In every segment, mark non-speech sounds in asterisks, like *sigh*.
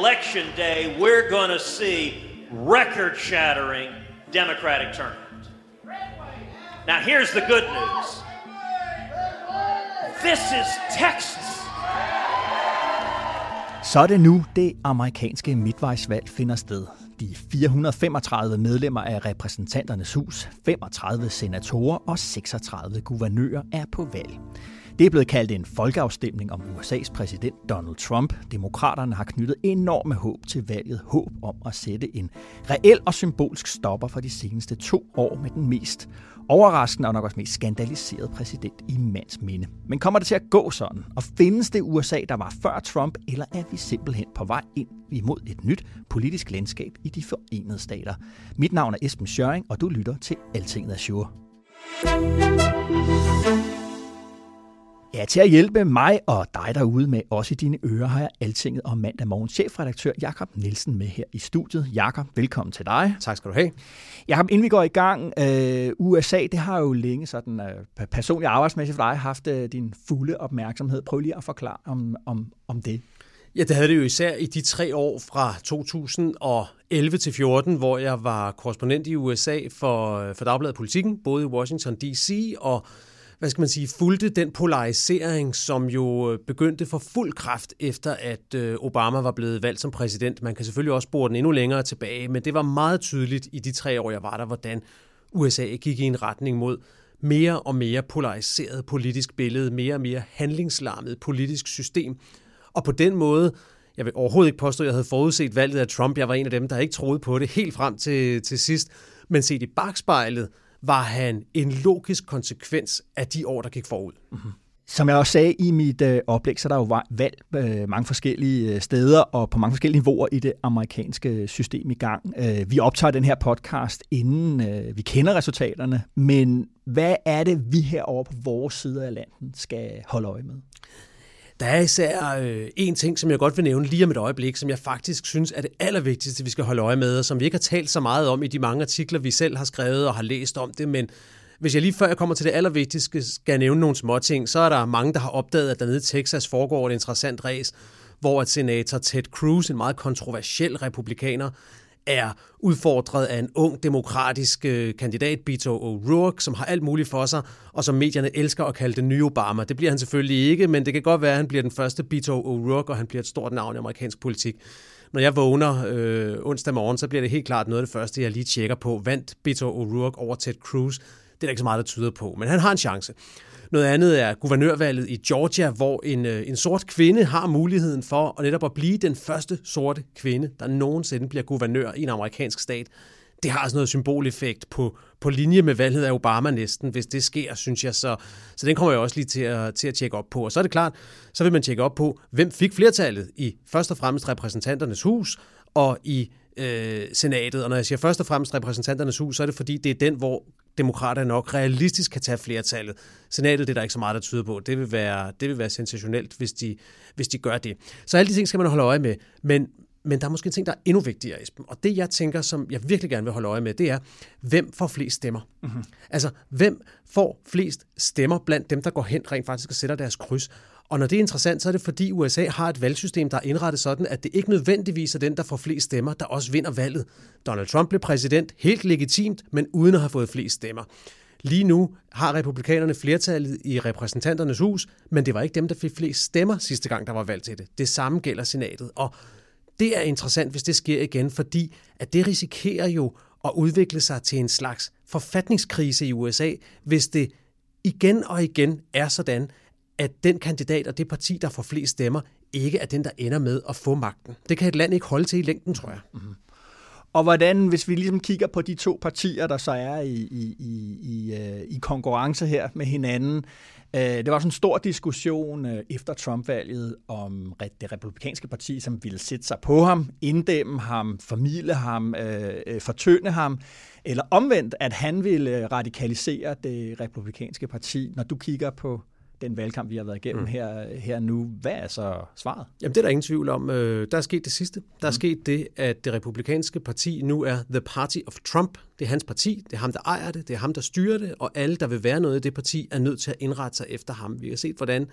Election day, we're going to see record shattering Democratic turnout. Now, here's the good news this is Texas. Så er det nu, det amerikanske midtvejsvalg finder sted. De 435 medlemmer af repræsentanternes hus, 35 senatorer og 36 guvernører er på valg. Det er blevet kaldt en folkeafstemning om USA's præsident Donald Trump. Demokraterne har knyttet enorme håb til valget. Håb om at sætte en reel og symbolsk stopper for de seneste to år med den mest overraskende og nok også mest skandaliserede præsident i mands minde. Men kommer det til at gå sådan? Og findes det USA, der var før Trump, eller er vi simpelthen på vej ind imod et nyt politisk landskab i de forenede stater? Mit navn er Esben Schøring, og du lytter til Altinget Azure. Ja, til at hjælpe mig og dig derude med også i dine ører, har jeg Altinget og mandag morgen chefredaktør Jakob Nielsen med her i studiet. Jakob, velkommen til dig. Tak skal du have. Jakob, inden vi går i gang, øh, USA, det har jo længe sådan øh, personligt arbejdsmæssigt for dig haft øh, din fulde opmærksomhed. Prøv lige at forklare om, om, om det. Ja, det havde det jo især i de tre år fra 2011 til 14, hvor jeg var korrespondent i USA for, for Dagbladet Politikken, både i Washington D.C. og hvad skal man sige, fulgte den polarisering, som jo øh, begyndte for fuld kraft efter, at øh, Obama var blevet valgt som præsident. Man kan selvfølgelig også spore den endnu længere tilbage, men det var meget tydeligt i de tre år, jeg var der, hvordan USA gik i en retning mod mere og mere polariseret politisk billede, mere og mere handlingslarmet politisk system. Og på den måde, jeg vil overhovedet ikke påstå, at jeg havde forudset valget af Trump. Jeg var en af dem, der ikke troede på det helt frem til, til sidst. Men set i bagspejlet, var han en logisk konsekvens af de år, der gik forud. Mm-hmm. Som jeg også sagde i mit øh, oplæg, så er der jo valg øh, mange forskellige øh, steder og på mange forskellige niveauer i det amerikanske system i gang. Øh, vi optager den her podcast, inden øh, vi kender resultaterne, men hvad er det, vi herovre på vores side af landet skal holde øje med? Der er især øh, en ting, som jeg godt vil nævne lige om et øjeblik, som jeg faktisk synes er det allervigtigste, vi skal holde øje med, og som vi ikke har talt så meget om i de mange artikler, vi selv har skrevet og har læst om det, men hvis jeg lige før jeg kommer til det allervigtigste, skal jeg nævne nogle små ting, så er der mange, der har opdaget, at der nede i Texas foregår et interessant race, hvor at senator Ted Cruz, en meget kontroversiel republikaner, er udfordret af en ung demokratisk øh, kandidat, Beto O'Rourke, som har alt muligt for sig, og som medierne elsker at kalde den nye Obama. Det bliver han selvfølgelig ikke, men det kan godt være, at han bliver den første Beto O'Rourke, og han bliver et stort navn i amerikansk politik. Når jeg vågner øh, onsdag morgen, så bliver det helt klart noget af det første, jeg lige tjekker på. Vandt Beto O'Rourke over Ted Cruz? Det er der ikke så meget, der tyder på, men han har en chance. Noget andet er guvernørvalget i Georgia, hvor en, øh, en sort kvinde har muligheden for at netop at blive den første sorte kvinde, der nogensinde bliver guvernør i en amerikansk stat. Det har altså noget symboleffekt på, på linje med valget af Obama næsten, hvis det sker, synes jeg. Så, så den kommer jeg også lige til at, til at tjekke op på. Og så er det klart, så vil man tjekke op på, hvem fik flertallet i først og fremmest repræsentanternes hus og i øh, senatet. Og når jeg siger først og fremmest repræsentanternes hus, så er det fordi, det er den, hvor demokraterne nok realistisk kan tage flertallet. Senatet, det er der ikke så meget, der tyder på. Det vil være, det vil være sensationelt, hvis de, hvis de gør det. Så alle de ting skal man holde øje med. Men, men der er måske en ting, der er endnu vigtigere, Esben. Og det, jeg tænker, som jeg virkelig gerne vil holde øje med, det er, hvem får flest stemmer? Mm-hmm. Altså, hvem får flest stemmer blandt dem, der går hen rent faktisk og sætter deres kryds? Og når det er interessant, så er det fordi USA har et valgsystem, der er indrettet sådan, at det ikke nødvendigvis er den, der får flest stemmer, der også vinder valget. Donald Trump blev præsident helt legitimt, men uden at have fået flest stemmer. Lige nu har republikanerne flertallet i repræsentanternes hus, men det var ikke dem, der fik flest stemmer sidste gang, der var valgt til det. Det samme gælder senatet. Og det er interessant, hvis det sker igen, fordi at det risikerer jo at udvikle sig til en slags forfatningskrise i USA, hvis det igen og igen er sådan, at den kandidat og det parti, der får flest stemmer, ikke er den, der ender med at få magten. Det kan et land ikke holde til i længden, tror jeg. Mm-hmm. Og hvordan, hvis vi ligesom kigger på de to partier, der så er i, i, i, i, øh, i konkurrence her med hinanden, øh, det var sådan en stor diskussion øh, efter Trump-valget om det republikanske parti, som ville sætte sig på ham, inddæmme ham, formidle ham, fortynde ham, eller omvendt, at han ville radikalisere det republikanske parti. Når du kigger på den valgkamp, vi har været igennem mm. her, her nu. Hvad er så svaret? Jamen, det er der ingen tvivl om. Øh, der er sket det sidste. Der er mm. sket det, at det republikanske parti nu er The Party of Trump. Det er hans parti, det er ham, der ejer det, det er ham, der styrer det, og alle, der vil være noget i det parti, er nødt til at indrette sig efter ham. Vi har set, hvordan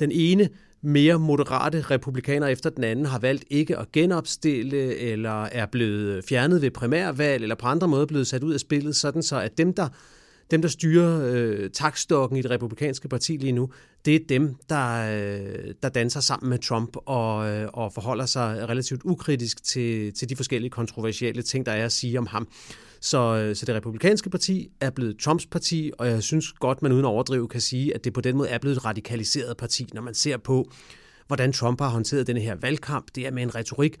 den ene mere moderate republikaner efter den anden har valgt ikke at genopstille, eller er blevet fjernet ved primærvalg, eller på andre måder blevet sat ud af spillet, sådan så at dem, der dem, der styrer øh, takstokken i det republikanske parti lige nu, det er dem, der, øh, der danser sammen med Trump og, øh, og forholder sig relativt ukritisk til, til de forskellige kontroversielle ting, der er at sige om ham. Så, øh, så det republikanske parti er blevet Trumps parti, og jeg synes godt, man uden at overdrive kan sige, at det på den måde er blevet et radikaliseret parti, når man ser på, hvordan Trump har håndteret denne her valgkamp. Det er med en retorik,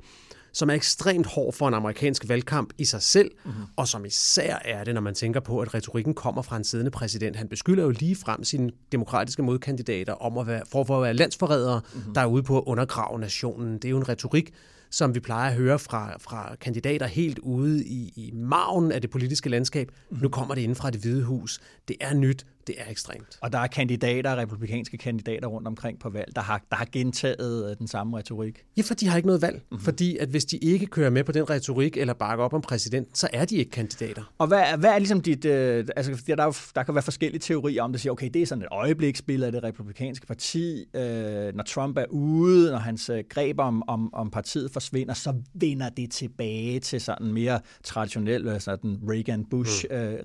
som er ekstremt hård for en amerikansk valgkamp i sig selv, mm-hmm. og som især er det, når man tænker på, at retorikken kommer fra en siddende præsident. Han beskylder jo lige frem sine demokratiske modkandidater om at være, for, for at være landsforrædere, mm-hmm. der er ude på at undergrave nationen. Det er jo en retorik, som vi plejer at høre fra, fra kandidater helt ude i, i maven af det politiske landskab. Mm. Nu kommer det inden fra det hvide hus. Det er nyt, det er ekstremt. Og der er kandidater, republikanske kandidater rundt omkring på valg, der har, der har gentaget øh, den samme retorik. Ja, for de har ikke noget valg. Mm-hmm. Fordi at hvis de ikke kører med på den retorik eller bakker op om præsidenten, så er de ikke kandidater. Og hvad, hvad er ligesom dit... Øh, altså, der, der, der kan være forskellige teorier om det. Siger, okay, det er sådan et øjebliksbillede af det republikanske parti. Øh, når Trump er ude, når hans øh, greb om, om, om partiet forsvinder, så vender det tilbage til sådan mere traditionel øh, sådan Reagan-Bush mm. øh,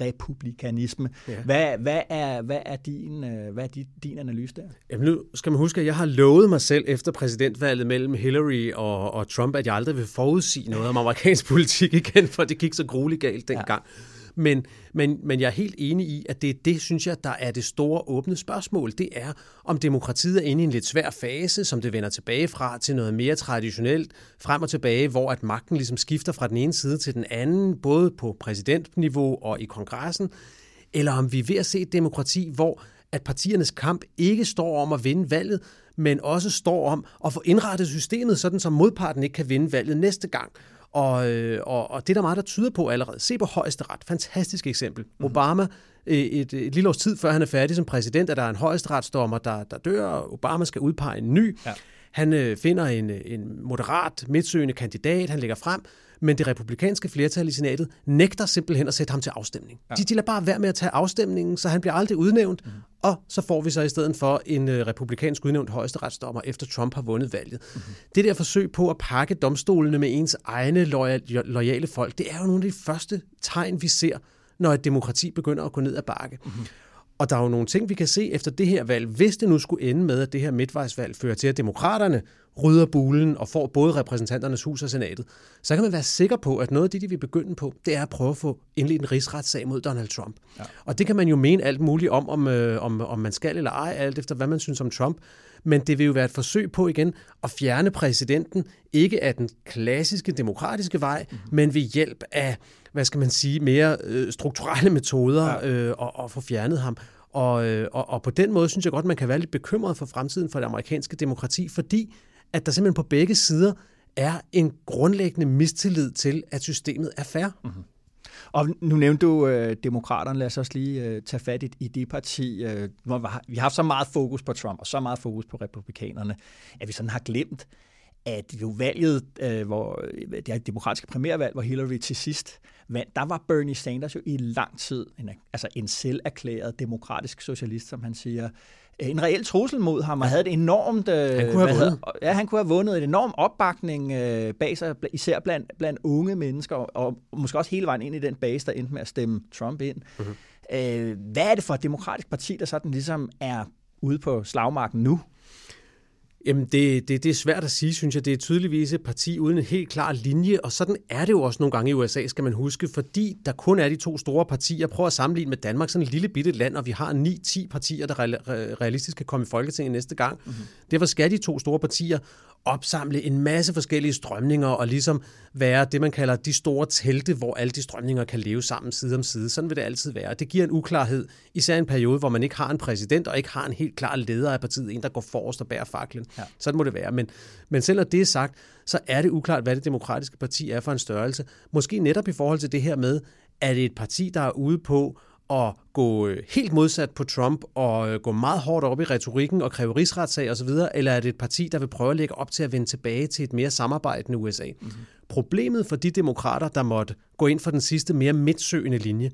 republikanisme. Ja. Hvad hvad, hvad, er, hvad er, din, øh, hvad er din, din analyse der? Jamen nu skal man huske, at jeg har lovet mig selv efter præsidentvalget mellem Hillary og, og Trump, at jeg aldrig vil forudsige noget om amerikansk *laughs* politik igen, for det gik så grueligt galt dengang. Ja. Men, men, men jeg er helt enig i, at det er det, synes jeg, der er det store åbne spørgsmål. Det er, om demokratiet er inde i en lidt svær fase, som det vender tilbage fra til noget mere traditionelt, frem og tilbage, hvor at magten ligesom skifter fra den ene side til den anden, både på præsidentniveau og i kongressen, eller om vi er ved at se et demokrati, hvor at partiernes kamp ikke står om at vinde valget, men også står om at få indrettet systemet, sådan som modparten ikke kan vinde valget næste gang. Og, øh, og, og det er der meget, der tyder på allerede. Se på højesteret. Fantastisk eksempel. Mm. Obama, øh, et, et lille års tid før han er færdig som præsident, at der er en højesteretsdommer, der, der dør, og Obama skal udpege en ny. Ja. Han øh, finder en, en moderat, midtsøgende kandidat, han lægger frem, men det republikanske flertal i senatet nægter simpelthen at sætte ham til afstemning. Ja. De, de lader bare være med at tage afstemningen, så han bliver aldrig udnævnt, mm. og så får vi så i stedet for en uh, republikansk udnævnt højesteretsdommer, efter Trump har vundet valget. Mm. Det der forsøg på at pakke domstolene med ens egne loyale folk, det er jo nogle af de første tegn, vi ser, når et demokrati begynder at gå ned ad bakke. Mm. Og der er jo nogle ting, vi kan se efter det her valg. Hvis det nu skulle ende med, at det her midtvejsvalg fører til, at demokraterne rydder bulen og får både repræsentanternes hus og senatet, så kan man være sikker på, at noget af det, de vil begynde på, det er at prøve at få indledt en rigsretssag mod Donald Trump. Ja. Og det kan man jo mene alt muligt om, om, øh, om, om man skal eller ej, alt efter hvad man synes om Trump. Men det vil jo være et forsøg på igen at fjerne præsidenten, ikke af den klassiske demokratiske vej, mm-hmm. men ved hjælp af, hvad skal man sige, mere øh, strukturelle metoder ja. øh, og, og få fjernet ham. Og, øh, og, og på den måde synes jeg godt, man kan være lidt bekymret for fremtiden for det amerikanske demokrati, fordi at der simpelthen på begge sider er en grundlæggende mistillid til, at systemet er fair. Mm-hmm. Og nu nævnte du øh, demokraterne, lad os også lige øh, tage fat i, i det parti. Øh, vi har haft så meget fokus på Trump og så meget fokus på republikanerne, at vi sådan har glemt, at jo valget, øh, hvor det er demokratiske primærvalg, hvor Hillary til sidst vandt, der var Bernie Sanders jo i lang tid en, altså en selverklæret demokratisk socialist, som han siger, en reel trussel mod ham, og havde et enormt... Øh, han kunne have vundet. ja, han kunne have vundet en enorm opbakning øh, bag sig, især blandt, blandt unge mennesker, og måske også hele vejen ind i den base, der endte med at stemme Trump ind. Mm-hmm. Øh, hvad er det for et demokratisk parti, der sådan ligesom er ude på slagmarken nu? Jamen, det, det, det er svært at sige, synes jeg. Det er tydeligvis et parti uden en helt klar linje, og sådan er det jo også nogle gange i USA, skal man huske, fordi der kun er de to store partier. Prøv at sammenligne med Danmark, sådan et lille bitte land, og vi har 9-10 partier, der realistisk kan komme i Folketinget næste gang. Mm-hmm. Derfor skal de to store partier opsamle en masse forskellige strømninger og ligesom være det, man kalder de store telte, hvor alle de strømninger kan leve sammen side om side. Sådan vil det altid være. Det giver en uklarhed, især i en periode, hvor man ikke har en præsident og ikke har en helt klar leder af partiet, en der går forrest og bærer faklen. Ja. Sådan må det være. Men, men selv når det er sagt, så er det uklart, hvad det demokratiske parti er for en størrelse. Måske netop i forhold til det her med, at det er et parti, der er ude på at gå øh, helt modsat på Trump og øh, gå meget hårdt op i retorikken og kræve rigsretssag osv., eller er det et parti, der vil prøve at lægge op til at vende tilbage til et mere samarbejdende USA? Mm-hmm. Problemet for de demokrater, der måtte gå ind for den sidste mere midtsøgende linje,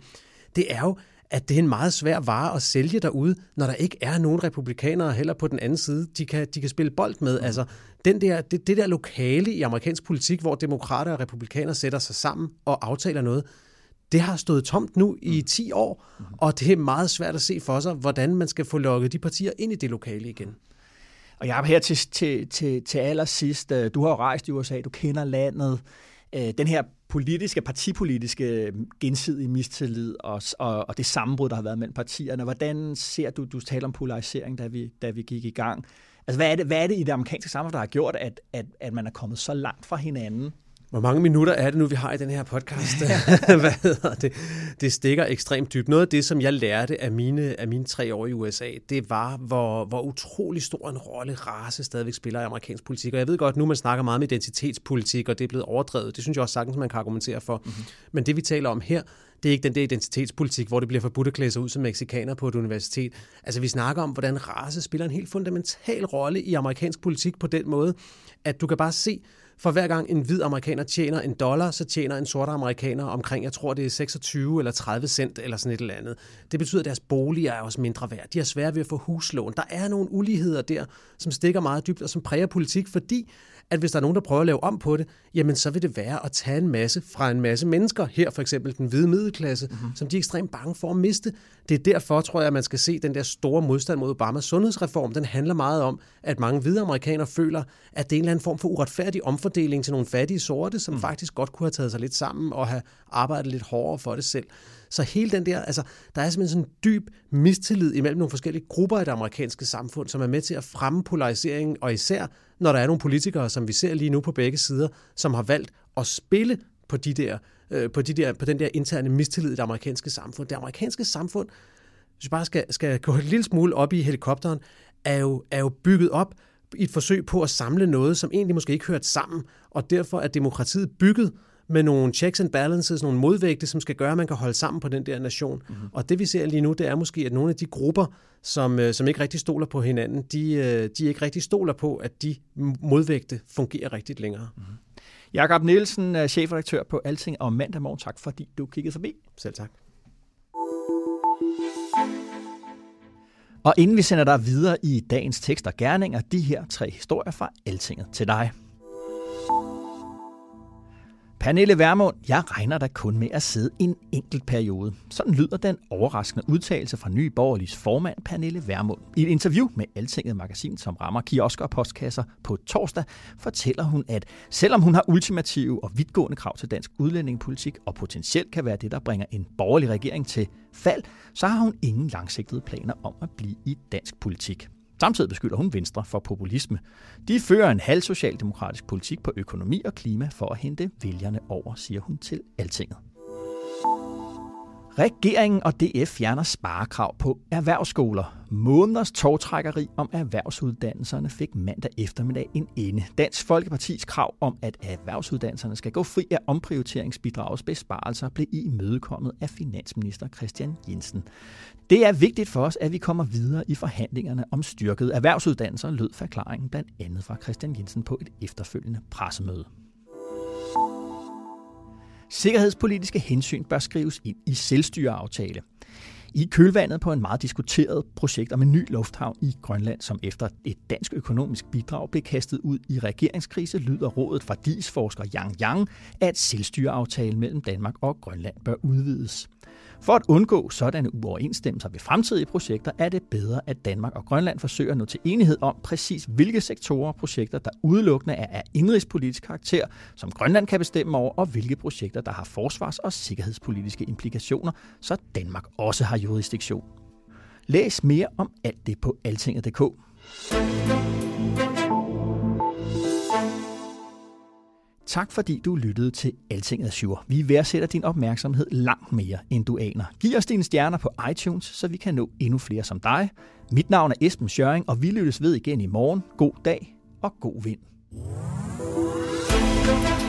det er jo, at det er en meget svær vare at sælge derude, når der ikke er nogen republikanere heller på den anden side, de kan, de kan spille bold med. Mm. Altså, den der, det, det der lokale i amerikansk politik, hvor demokrater og republikanere sætter sig sammen og aftaler noget, det har stået tomt nu i 10 mm. år, mm. og det er meget svært at se for sig, hvordan man skal få lukket de partier ind i det lokale igen. Og jeg er her til, til, til, til allersidst. Øh, du har jo rejst i USA, du kender landet. Øh, den her politiske, partipolitiske gensidige mistillid og, og, og det sammenbrud, der har været mellem partierne. Hvordan ser du, du taler om polarisering, da vi, da vi gik i gang. Altså, hvad er, det, hvad er det i det amerikanske samfund, der har gjort, at, at, at man er kommet så langt fra hinanden? Hvor mange minutter er det nu, vi har i den her podcast? *laughs* Hvad hedder det? Det stikker ekstremt dybt. Noget af det, som jeg lærte af mine, af mine tre år i USA, det var, hvor, hvor utrolig stor en rolle race stadigvæk spiller i amerikansk politik. Og jeg ved godt, nu man snakker meget om identitetspolitik, og det er blevet overdrevet. Det synes jeg også sagtens, man kan argumentere for. Mm-hmm. Men det, vi taler om her, det er ikke den der identitetspolitik, hvor det bliver forbudt at klæde sig ud som meksikaner på et universitet. Altså vi snakker om, hvordan race spiller en helt fundamental rolle i amerikansk politik på den måde, at du kan bare se, for hver gang en hvid amerikaner tjener en dollar, så tjener en sort amerikaner omkring, jeg tror det er 26 eller 30 cent eller sådan et eller andet. Det betyder, at deres boliger er også mindre værd. De har svært ved at få huslån. Der er nogle uligheder der, som stikker meget dybt og som præger politik, fordi at hvis der er nogen, der prøver at lave om på det, jamen så vil det være at tage en masse fra en masse mennesker, her for eksempel den hvide middelklasse, mm-hmm. som de er ekstremt bange for at miste. Det er derfor, tror jeg, at man skal se den der store modstand mod Obamas sundhedsreform. Den handler meget om, at mange hvide amerikanere føler, at det er en eller anden form for uretfærdig omfordeling til nogle fattige sorte, som mm. faktisk godt kunne have taget sig lidt sammen og have arbejdet lidt hårdere for det selv. Så hele den der, altså, der er simpelthen sådan en dyb mistillid imellem nogle forskellige grupper i det amerikanske samfund, som er med til at fremme polariseringen, og især når der er nogle politikere, som vi ser lige nu på begge sider, som har valgt at spille på, de der, øh, på, de der, på den der interne mistillid i det amerikanske samfund. Det amerikanske samfund, hvis vi bare skal, skal gå en lille smule op i helikopteren, er jo, er jo bygget op i et forsøg på at samle noget, som egentlig måske ikke hørte sammen, og derfor er demokratiet bygget med nogle checks and balances, nogle modvægte, som skal gøre, at man kan holde sammen på den der nation. Mm-hmm. Og det vi ser lige nu, det er måske, at nogle af de grupper, som, øh, som ikke rigtig stoler på hinanden, de, øh, de ikke rigtig stoler på, at de modvægte fungerer rigtigt længere. Mm-hmm. Jakob Nielsen, chefredaktør på Alting og mandag morgen. Tak fordi du kiggede forbi. Selv tak. Og inden vi sender dig videre i dagens tekst og gerninger, de her tre historier fra Altinget til dig. Pernille Vermund, jeg regner da kun med at sidde en enkelt periode. Sådan lyder den overraskende udtalelse fra Nye Borgerligs formand Pernille Vermund. I et interview med Altinget Magasin, som rammer kiosker og postkasser på torsdag, fortæller hun, at selvom hun har ultimative og vidtgående krav til dansk udlændingepolitik, og potentielt kan være det, der bringer en borgerlig regering til fald, så har hun ingen langsigtede planer om at blive i dansk politik. Samtidig beskylder hun Venstre for populisme. De fører en halv socialdemokratisk politik på økonomi og klima for at hente vælgerne over, siger hun til Altinget. Regeringen og DF fjerner sparekrav på erhvervsskoler. Måneders togtrækkeri om erhvervsuddannelserne fik mandag eftermiddag en ende. Dansk Folkepartis krav om, at erhvervsuddannelserne skal gå fri af omprioriteringsbidragets besparelser, blev i imødekommet af finansminister Christian Jensen. Det er vigtigt for os, at vi kommer videre i forhandlingerne om styrket erhvervsuddannelser, lød forklaringen blandt andet fra Christian Jensen på et efterfølgende pressemøde. Sikkerhedspolitiske hensyn bør skrives ind i selvstyreaftale. I kølvandet på en meget diskuteret projekt om en ny lufthavn i Grønland, som efter et dansk økonomisk bidrag blev kastet ud i regeringskrise, lyder rådet fra DIS-forsker Yang Yang, at selvstyreaftalen mellem Danmark og Grønland bør udvides. For at undgå sådanne uoverensstemmelser ved fremtidige projekter, er det bedre, at Danmark og Grønland forsøger at nå til enighed om præcis hvilke sektorer og projekter, der udelukkende er af indrigspolitisk karakter, som Grønland kan bestemme over, og hvilke projekter, der har forsvars- og sikkerhedspolitiske implikationer, så Danmark også har jurisdiktion. Læs mere om alt det på altinget.dk. Tak fordi du lyttede til Alting Azure. Vi værdsætter din opmærksomhed langt mere, end du aner. Giv os dine stjerner på iTunes, så vi kan nå endnu flere som dig. Mit navn er Esben Schøring, og vi lyttes ved igen i morgen. God dag og god vind. thank you